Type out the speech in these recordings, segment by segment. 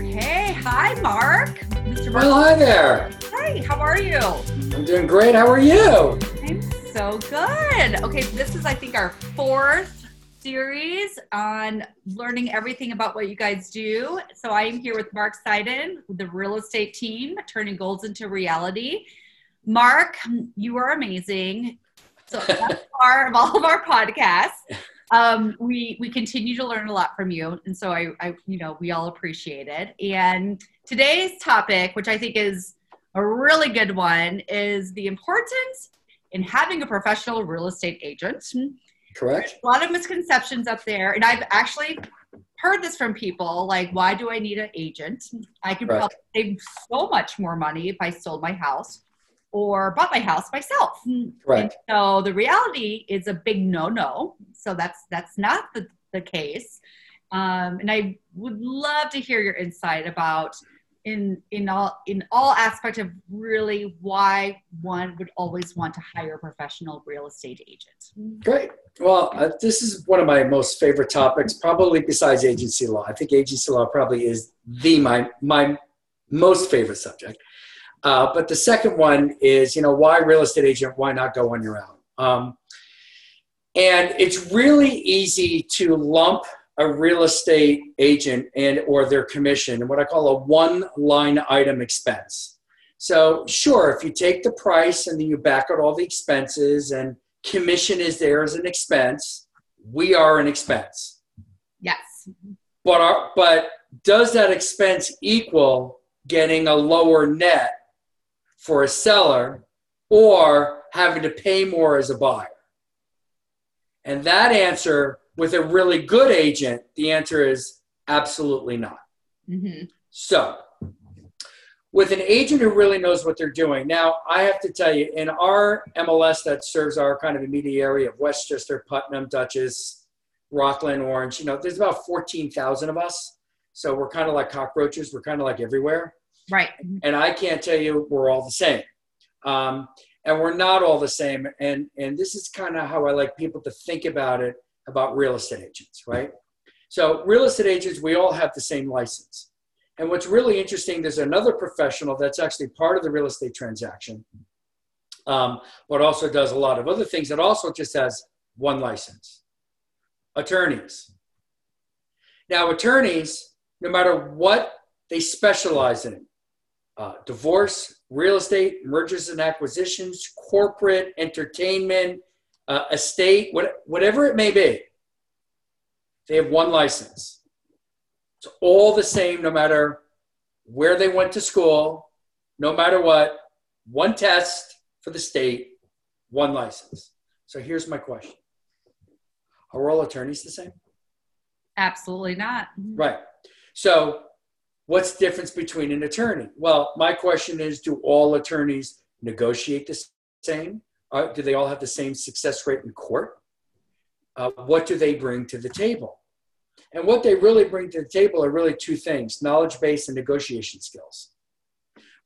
Okay. Hi, Mark. Mr. Well, oh, hi there. Hi, how are you? I'm doing great. How are you? I'm so good. Okay, so this is, I think, our fourth series on learning everything about what you guys do. So I am here with Mark Seiden, the real estate team, turning goals into reality. Mark, you are amazing. So that's part of all of our podcasts. Um, we we continue to learn a lot from you, and so I, I, you know, we all appreciate it. And today's topic, which I think is a really good one, is the importance in having a professional real estate agent. Correct. A lot of misconceptions up there, and I've actually heard this from people like, why do I need an agent? I could probably save so much more money if I sold my house or bought my house myself. Right. And so the reality is a big no-no. So that's that's not the, the case. Um, and I would love to hear your insight about in in all in all aspect of really why one would always want to hire a professional real estate agent. Great. Well, uh, this is one of my most favorite topics, probably besides agency law. I think agency law probably is the my my most favorite subject. Uh, but the second one is, you know, why real estate agent? Why not go on your own? Um, and it's really easy to lump a real estate agent and or their commission and what I call a one line item expense. So sure, if you take the price and then you back out all the expenses and commission is there as an expense, we are an expense. Yes. But our, but does that expense equal getting a lower net for a seller or having to pay more as a buyer? And that answer with a really good agent, the answer is absolutely not. hmm So, with an agent who really knows what they're doing. Now, I have to tell you, in our MLS that serves our kind of immediate area of Westchester, Putnam, Dutchess, Rockland, Orange, you know, there's about 14,000 of us. So we're kind of like cockroaches. We're kind of like everywhere. Right. And I can't tell you we're all the same. Um, and we're not all the same. And, and this is kind of how I like people to think about it about real estate agents, right? So, real estate agents, we all have the same license. And what's really interesting, there's another professional that's actually part of the real estate transaction, um, but also does a lot of other things that also just has one license attorneys. Now, attorneys, no matter what they specialize in uh, divorce, real estate, mergers and acquisitions, corporate, entertainment, uh, estate, what, whatever it may be, they have one license. It's all the same no matter where they went to school, no matter what, one test for the state, one license. So here's my question Are all attorneys the same? Absolutely not. Right. So what's the difference between an attorney? Well, my question is do all attorneys negotiate the same? Uh, do they all have the same success rate in court? Uh, what do they bring to the table? And what they really bring to the table are really two things knowledge base and negotiation skills.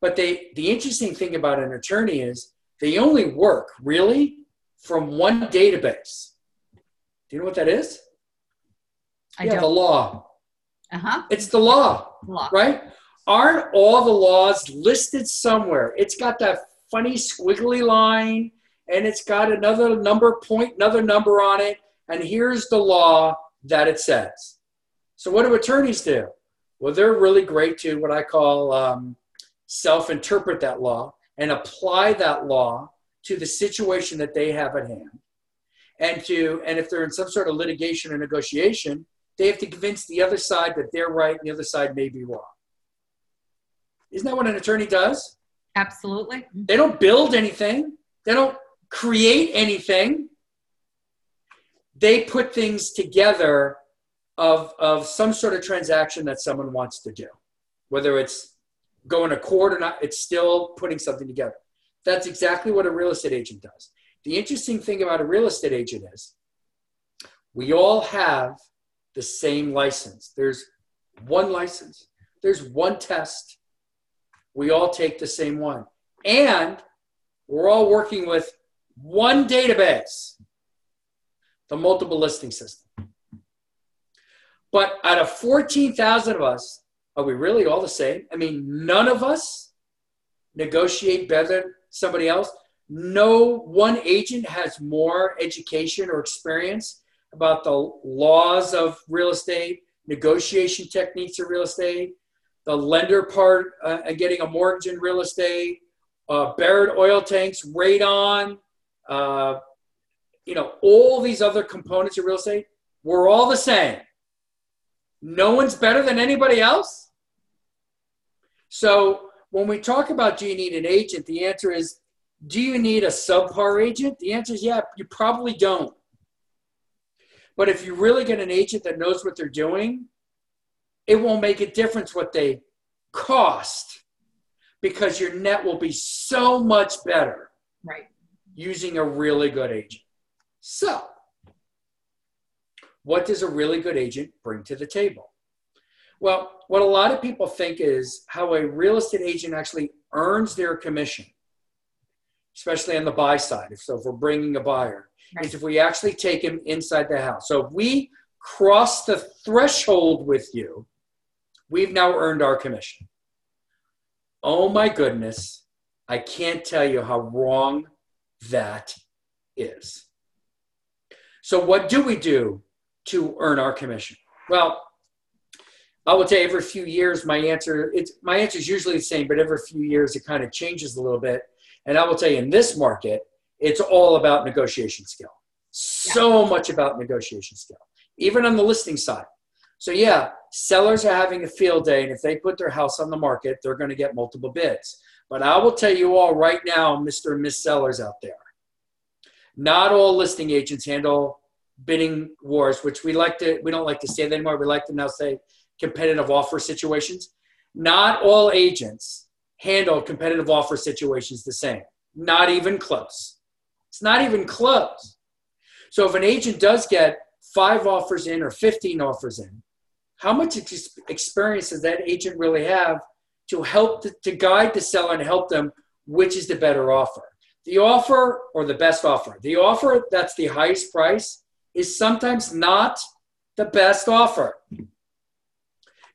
But they, the interesting thing about an attorney is they only work really from one database. Do you know what that is? I yeah, the don't. law. Uh huh. It's the law Law. right? Aren't all the laws listed somewhere? It's got that funny squiggly line and it's got another number point, another number on it. And here's the law that it says. So, what do attorneys do? Well, they're really great to what I call um, self interpret that law and apply that law to the situation that they have at hand. And to and if they're in some sort of litigation or negotiation, they have to convince the other side that they're right and the other side may be wrong. Isn't that what an attorney does? Absolutely. They don't build anything, they don't create anything. They put things together of, of some sort of transaction that someone wants to do. Whether it's going to court or not, it's still putting something together. That's exactly what a real estate agent does. The interesting thing about a real estate agent is we all have the same license. There's one license, there's one test. We all take the same one. And we're all working with one database, the multiple listing system. But out of 14,000 of us, are we really all the same? I mean, none of us negotiate better than somebody else. No one agent has more education or experience about the laws of real estate, negotiation techniques of real estate, the lender part uh, and getting a mortgage in real estate, uh, buried oil tanks, radon, uh, you know, all these other components of real estate. We're all the same. No one's better than anybody else. So when we talk about do you need an agent, the answer is do you need a subpar agent? The answer is yeah, you probably don't. But if you really get an agent that knows what they're doing, it won't make a difference what they cost because your net will be so much better right. using a really good agent. So what does a really good agent bring to the table? Well what a lot of people think is how a real estate agent actually earns their commission especially on the buy side so if we're bringing a buyer right. is if we actually take him inside the house so if we cross the threshold with you We've now earned our commission. Oh my goodness, I can't tell you how wrong that is. So, what do we do to earn our commission? Well, I will tell you every few years my answer it's my answer is usually the same, but every few years it kind of changes a little bit. And I will tell you in this market, it's all about negotiation skill. So yeah. much about negotiation skill. Even on the listing side. So yeah, sellers are having a field day, and if they put their house on the market, they're going to get multiple bids. But I will tell you all right now, Mr. and Miss Sellers out there, not all listing agents handle bidding wars, which we like to we don't like to say that anymore. We like to now say competitive offer situations. Not all agents handle competitive offer situations the same. Not even close. It's not even close. So if an agent does get five offers in or 15 offers in, how much experience does that agent really have to help to, to guide the seller and help them which is the better offer the offer or the best offer the offer that's the highest price is sometimes not the best offer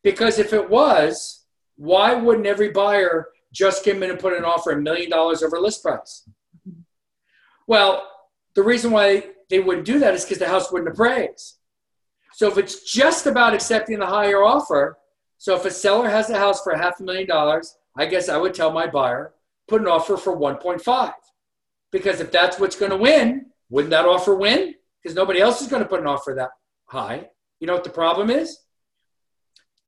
because if it was why wouldn't every buyer just came in and put an offer a million dollars over list price well the reason why they wouldn't do that is because the house wouldn't appraise so if it's just about accepting the higher offer, so if a seller has a house for half a million dollars, I guess I would tell my buyer, put an offer for 1.5. Because if that's what's going to win, wouldn't that offer win? Because nobody else is going to put an offer that high. You know what the problem is?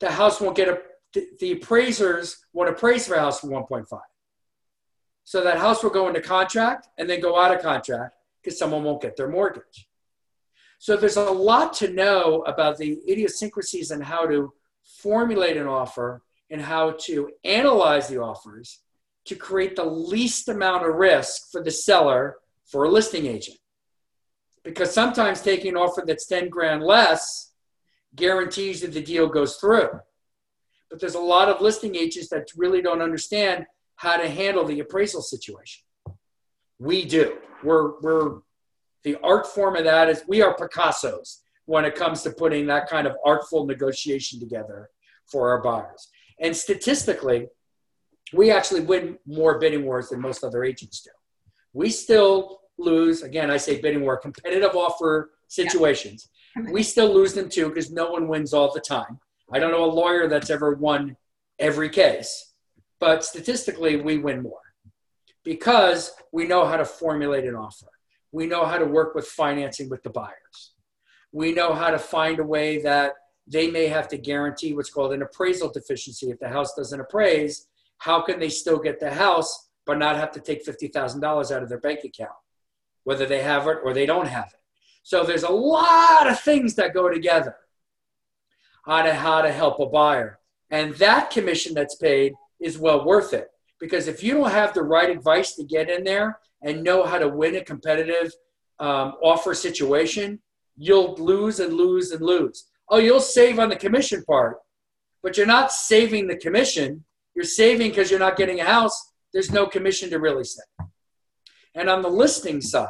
The house won't get a, the, appraisers want to appraise for a house for 1.5. So that house will go into contract and then go out of contract because someone won't get their mortgage. So there's a lot to know about the idiosyncrasies and how to formulate an offer and how to analyze the offers to create the least amount of risk for the seller for a listing agent. Because sometimes taking an offer that's 10 grand less guarantees that the deal goes through. But there's a lot of listing agents that really don't understand how to handle the appraisal situation. We do. We're, we're the art form of that is we are Picasso's when it comes to putting that kind of artful negotiation together for our buyers. And statistically, we actually win more bidding wars than most other agents do. We still lose, again, I say bidding war, competitive offer situations. Yeah. We still lose them too because no one wins all the time. I don't know a lawyer that's ever won every case, but statistically, we win more because we know how to formulate an offer. We know how to work with financing with the buyers. We know how to find a way that they may have to guarantee what's called an appraisal deficiency. If the house doesn't appraise, how can they still get the house but not have to take $50,000 out of their bank account, whether they have it or they don't have it? So there's a lot of things that go together on how to help a buyer. And that commission that's paid is well worth it because if you don't have the right advice to get in there and know how to win a competitive um, offer situation, you'll lose and lose and lose. Oh, you'll save on the commission part, but you're not saving the commission. You're saving because you're not getting a house. There's no commission to really save. And on the listing side,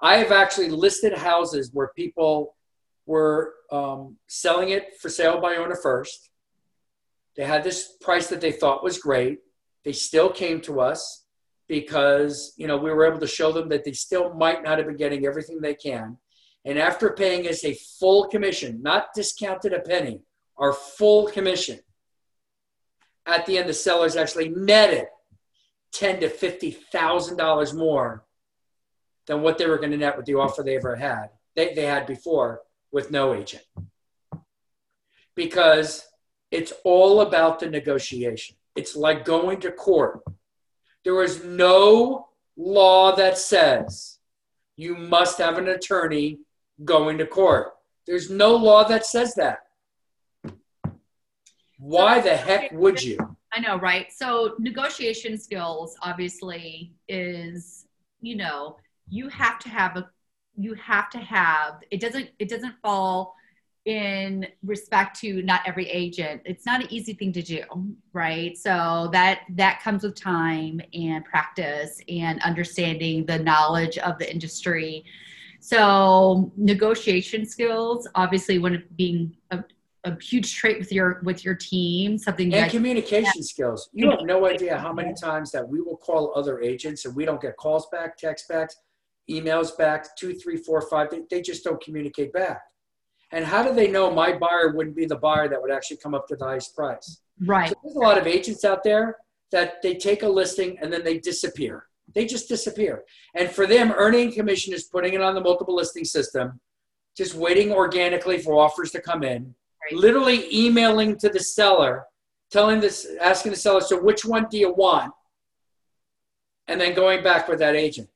I have actually listed houses where people were um, selling it for sale by owner first. They had this price that they thought was great. They still came to us because you know we were able to show them that they still might not have been getting everything they can. And after paying us a full commission, not discounted a penny, our full commission, at the end the sellers actually netted ten to fifty thousand dollars more than what they were going to net with the offer they ever had they, they had before with no agent. Because it's all about the negotiation. It's like going to court. There is no law that says you must have an attorney going to court. There's no law that says that. Why the heck would you? I know, right? So negotiation skills obviously is, you know, you have to have a you have to have it doesn't it doesn't fall in respect to not every agent. It's not an easy thing to do right? So that that comes with time and practice and understanding the knowledge of the industry. So negotiation skills obviously when being a, a huge trait with your with your team something and communication skills. You have no idea how many times that we will call other agents and we don't get calls back text backs emails back two three four five they, they just don't communicate back and how do they know my buyer wouldn't be the buyer that would actually come up to the highest price right so there's a lot of agents out there that they take a listing and then they disappear they just disappear and for them earning commission is putting it on the multiple listing system just waiting organically for offers to come in right. literally emailing to the seller, telling this, asking the seller, so which one do you want? And then going back with that agent.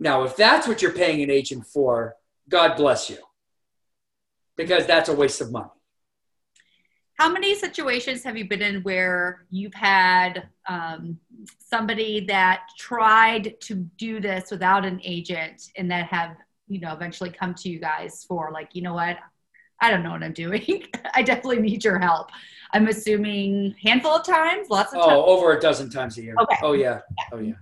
Now, if that's what you're paying an agent for, God bless you, because that's a waste of money. How many situations have you been in where you've had um, somebody that tried to do this without an agent and that have, you know, eventually come to you guys for like, you know what, I don't know what I'm doing. I definitely need your help. I'm assuming handful of times, lots of times. oh, times. over a dozen times a year. Okay. Oh yeah. Oh yeah.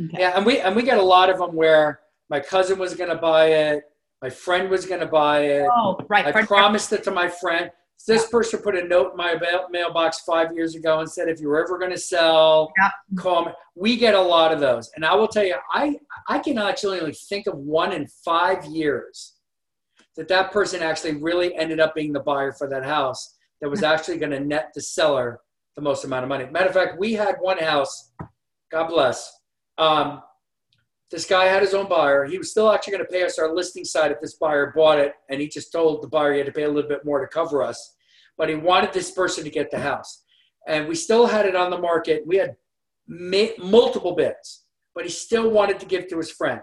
Okay. Yeah, and we and we get a lot of them where my cousin was going to buy it, my friend was going to buy it. Oh, right. I friend, promised friend. it to my friend. This yeah. person put a note in my mailbox five years ago and said, "If you're ever going to sell, yeah. call me." We get a lot of those, and I will tell you, I I can actually only think of one in five years that that person actually really ended up being the buyer for that house that was actually going to net the seller the most amount of money. Matter of fact, we had one house, God bless. Um, this guy had his own buyer. He was still actually going to pay us our listing side if this buyer bought it, and he just told the buyer he had to pay a little bit more to cover us. But he wanted this person to get the house, and we still had it on the market. We had ma- multiple bids, but he still wanted to give to his friend.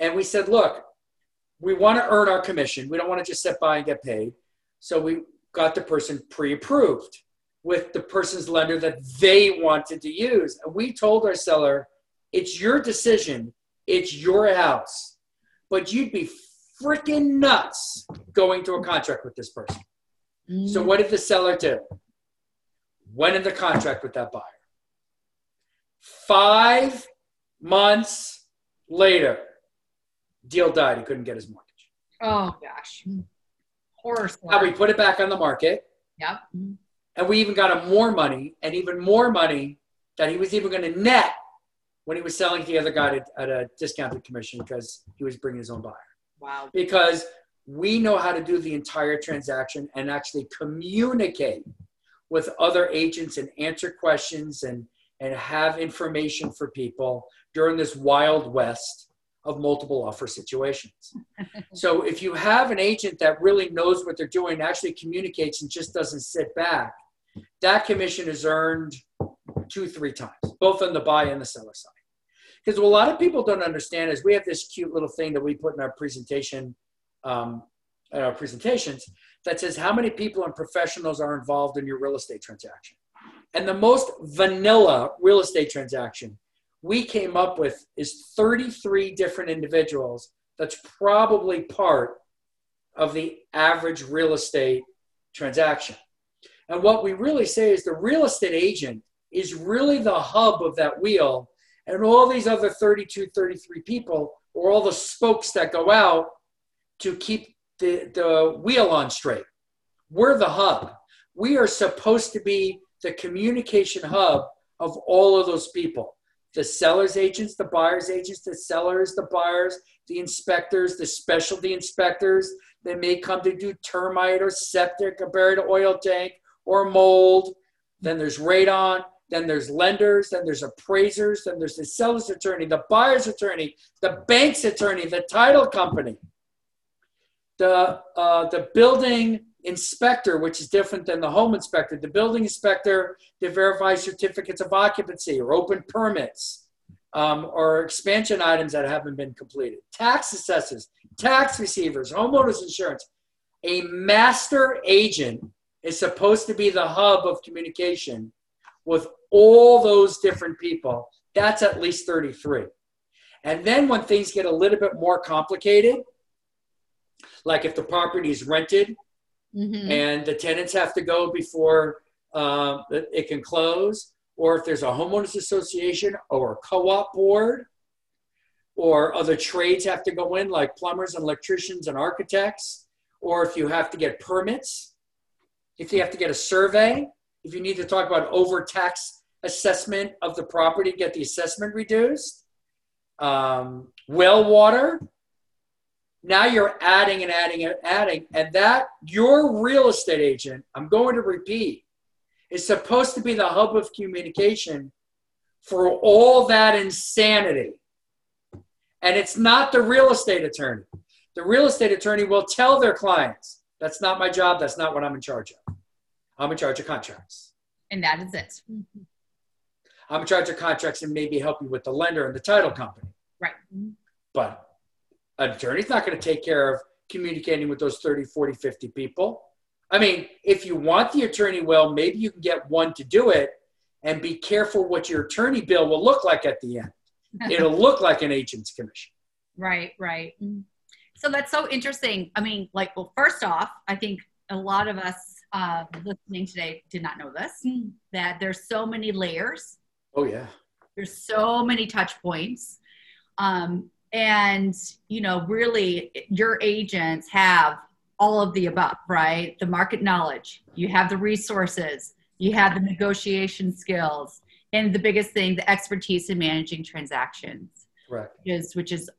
And we said, "Look, we want to earn our commission. We don't want to just sit by and get paid. So we got the person pre-approved with the person's lender that they wanted to use. And we told our seller, it's your decision, it's your house. But you'd be freaking nuts going to a contract with this person. Mm. So what did the seller do? Went in the contract with that buyer. Five months later, Deal died. He couldn't get his mortgage. Oh gosh, horror. Now we put it back on the market. Yep. And we even got him more money, and even more money that he was even going to net when he was selling to the other guy at, at a discounted commission because he was bringing his own buyer. Wow. Because we know how to do the entire transaction and actually communicate with other agents and answer questions and and have information for people during this wild west of multiple offer situations. so if you have an agent that really knows what they're doing, actually communicates and just doesn't sit back, that commission is earned two, three times, both on the buy and the seller side. Because what a lot of people don't understand is we have this cute little thing that we put in our presentation, um, in our presentations that says how many people and professionals are involved in your real estate transaction. And the most vanilla real estate transaction we came up with is 33 different individuals. That's probably part of the average real estate transaction. And what we really say is the real estate agent is really the hub of that wheel. And all these other 32, 33 people are all the spokes that go out to keep the, the wheel on straight. We're the hub. we are supposed to be the communication hub of all of those people the sellers agents, the buyers agents, the sellers, the buyers, the inspectors, the specialty inspectors that may come to do termite or septic or buried oil tank or mold. Then there's radon. Then there's lenders. Then there's appraisers. Then there's the seller's attorney, the buyer's attorney, the bank's attorney, the title company, the uh, the building inspector, which is different than the home inspector, the building inspector to verify certificates of occupancy or open permits um, or expansion items that haven't been completed, tax assessors, tax receivers, homeowners insurance. A master agent is supposed to be the hub of communication with all those different people. That's at least 33. And then when things get a little bit more complicated, like if the property is rented mm-hmm. and the tenants have to go before uh, it can close, or if there's a homeowners association or a co-op board, or other trades have to go in, like plumbers and electricians and architects, or if you have to get permits, if you have to get a survey, if you need to talk about overtax assessment of the property, get the assessment reduced, um, well water, now you're adding and adding and adding, and that your real estate agent, I'm going to repeat, is supposed to be the hub of communication for all that insanity. And it's not the real estate attorney. The real estate attorney will tell their clients, that's not my job, that's not what I'm in charge of. I'm in charge of contracts. And that is it. Mm-hmm. I'm in charge of contracts and maybe help you with the lender and the title company. Right. But an attorney's not going to take care of communicating with those 30, 40, 50 people. I mean, if you want the attorney well, maybe you can get one to do it and be careful what your attorney bill will look like at the end. It'll look like an agent's commission. Right, right. So that's so interesting. I mean, like, well, first off, I think a lot of us uh, listening today did not know this that there's so many layers. Oh, yeah. There's so many touch points. Um, and you know really your agents have all of the above right the market knowledge you have the resources you have the negotiation skills and the biggest thing the expertise in managing transactions right is which is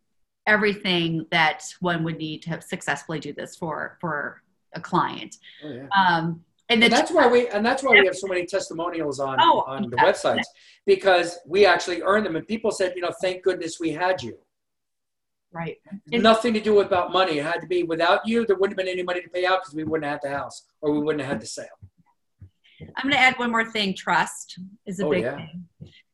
everything that one would need to successfully do this for for a client oh, yeah. um, and, and that's why we and that's why we have so many testimonials on oh, on the websites because we actually earn them and people said you know thank goodness we had you Right. Nothing to do about money. It had to be without you, there wouldn't have been any money to pay out because we wouldn't have had the house or we wouldn't have had the sale. I'm going to add one more thing. Trust is a oh, big yeah. thing.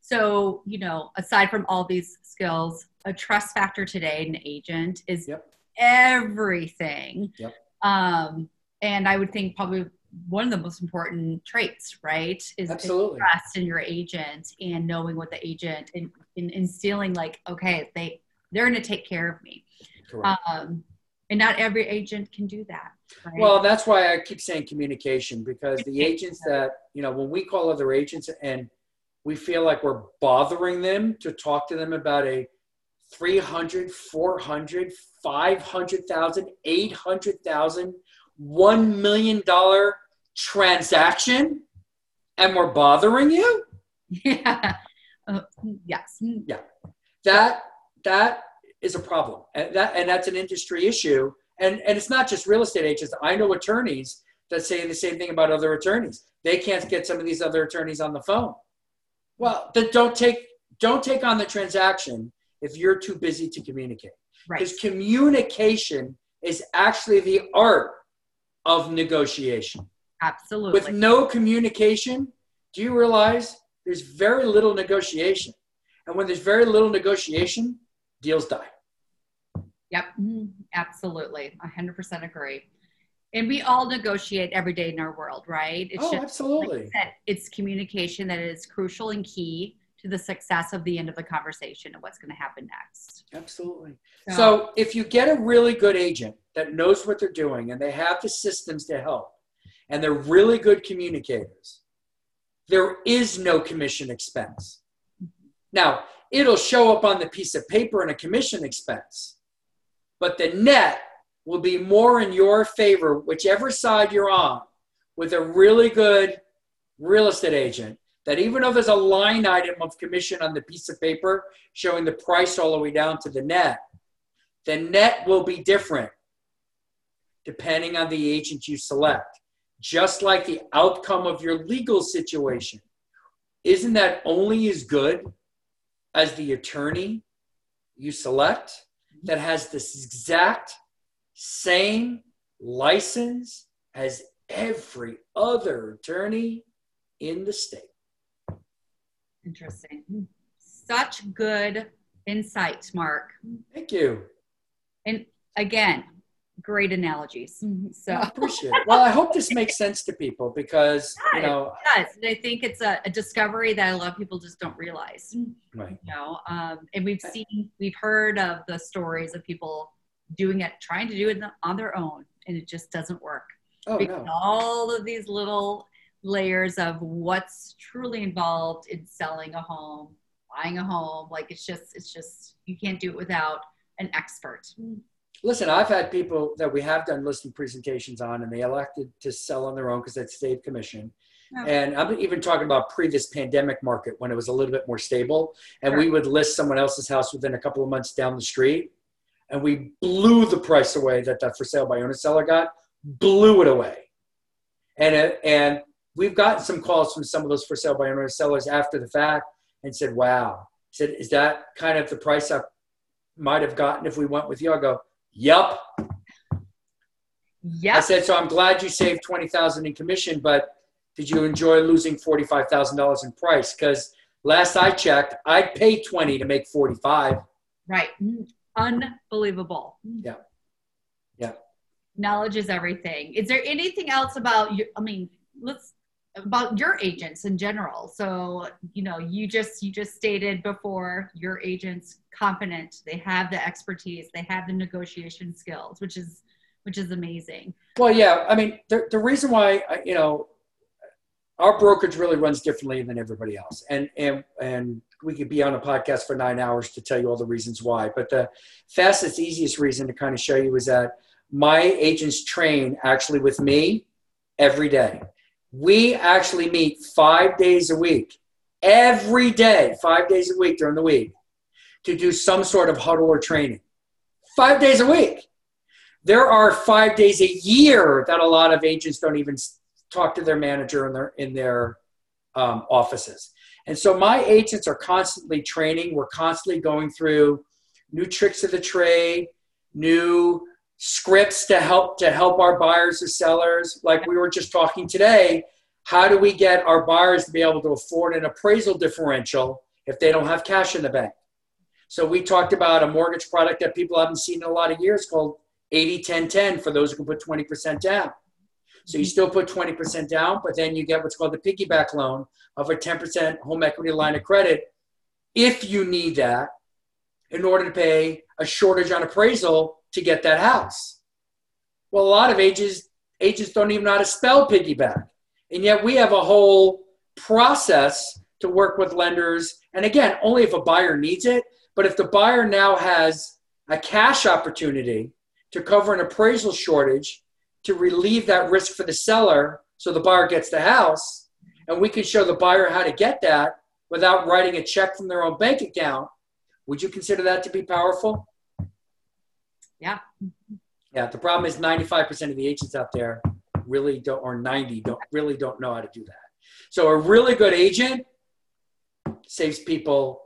So, you know, aside from all these skills, a trust factor today, an agent is yep. everything. Yep. Um, and I would think probably one of the most important traits, right? Is, Absolutely. Trust in your agent and knowing what the agent and, and instilling like, okay, they they're going to take care of me. Um, and not every agent can do that. Right? Well, that's why I keep saying communication because the agents that, you know, when we call other agents and we feel like we're bothering them to talk to them about a 300, 400, 500,000, 800,000, $1 million transaction and we're bothering you? Yeah. Uh, yes. Yeah. That that is a problem. And, that, and that's an industry issue. And, and it's not just real estate agents. I know attorneys that say the same thing about other attorneys. They can't get some of these other attorneys on the phone. Well, then don't take don't take on the transaction if you're too busy to communicate. Right. Because communication is actually the art of negotiation. Absolutely. With no communication, do you realize there's very little negotiation? And when there's very little negotiation, deals die. Yep, mm-hmm. absolutely. 100% agree. And we all negotiate every day in our world, right? It's oh, just, absolutely. Like said, it's communication that is crucial and key to the success of the end of the conversation and what's going to happen next. Absolutely. So, so, if you get a really good agent that knows what they're doing and they have the systems to help and they're really good communicators, there is no commission expense. Now, it'll show up on the piece of paper in a commission expense. But the net will be more in your favor, whichever side you're on, with a really good real estate agent that even though there's a line item of commission on the piece of paper showing the price all the way down to the net, the net will be different depending on the agent you select. Just like the outcome of your legal situation. Isn't that only as good as the attorney you select that has this exact same license as every other attorney in the state? Interesting. Such good insight, Mark. Thank you. And again, great analogies. So I appreciate it. Well, I hope this makes sense to people because you know. Yes, I think it's a, a, discovery that a lot of people just don't realize. Right. You know, um, and we've seen, we've heard of the stories of people doing it, trying to do it on their own, and it just doesn't work. Oh, no. all of these little layers of what's truly involved in selling a home, buying a home. Like it's just, it's just, you can't do it without an expert. Listen, I've had people that we have done listing presentations on, and they elected to sell on their own because that's state commission. Oh. And I'm even talking about pre this pandemic market when it was a little bit more stable, and sure. we would list someone else's house within a couple of months down the street, and we blew the price away that that for sale by owner seller got, blew it away, and it, and we've gotten some calls from some of those for sale by owner sellers after the fact and said, wow. said, is that kind of the price I might have gotten if we went with you? I go, yup. Yeah. I said, so I'm glad you saved 20000 in commission, but did you enjoy losing $45,000 in price? Because last I checked, I'd pay 20 to make 45. Right. Unbelievable. Yeah. Yeah. Knowledge is everything. Is there anything else about you? I mean, let's about your agents in general. So you know you just you just stated before your agents confident they have the expertise they have the negotiation skills which is which is amazing. Well yeah i mean the, the reason why you know our brokerage really runs differently than everybody else. And and and we could be on a podcast for nine hours to tell you all the reasons why. But the fastest easiest reason to kind of show you is that my agents train actually with me every day we actually meet five days a week, every day, five days a week during the week, to do some sort of huddle or training. Five days a week. There are five days a year that a lot of agents don't even talk to their manager in their in their um, offices. And so my agents are constantly training. We're constantly going through new tricks of the trade, new scripts to help to help our buyers or sellers. Like we were just talking today how do we get our buyers to be able to afford an appraisal differential if they don't have cash in the bank? So we talked about a mortgage product that people haven't seen in a lot of years called 80 10 10 for those who can put 20% down. So you still put 20% down but then you get what's called the piggyback loan of a 10% home equity line of credit if you need that in order to pay a shortage on appraisal to get that house. Well, a lot of agents agents don't even know how to spell piggyback. And yet we have a whole process to work with lenders. And again, only if a buyer needs it. But if the buyer now has a cash opportunity to cover an appraisal shortage to relieve that risk for the seller so the buyer gets the house, and we can show the buyer how to get that without writing a check from their own bank account, would you consider that to be powerful? Yeah. Yeah. The problem is 95% of the agents out there really don't, or 90 don't really don't know how to do that. So a really good agent saves people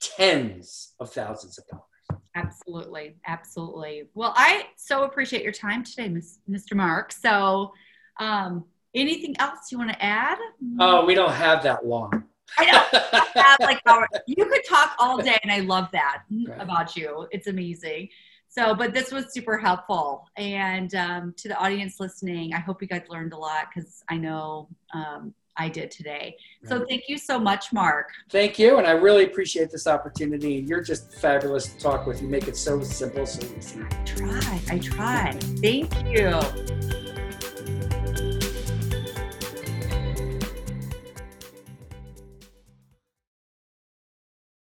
tens of thousands of dollars. Absolutely. Absolutely. Well, I so appreciate your time today, Mr. Mark. So, um, anything else you want to add? Oh, we don't have that long. I know. I like you could talk all day, and I love that right. about you. It's amazing. So, but this was super helpful. And um, to the audience listening, I hope you guys learned a lot because I know um, I did today. So, thank you so much, Mark. Thank you. And I really appreciate this opportunity. You're just fabulous to talk with. You make it so simple, so easy. I try. I try. Thank you.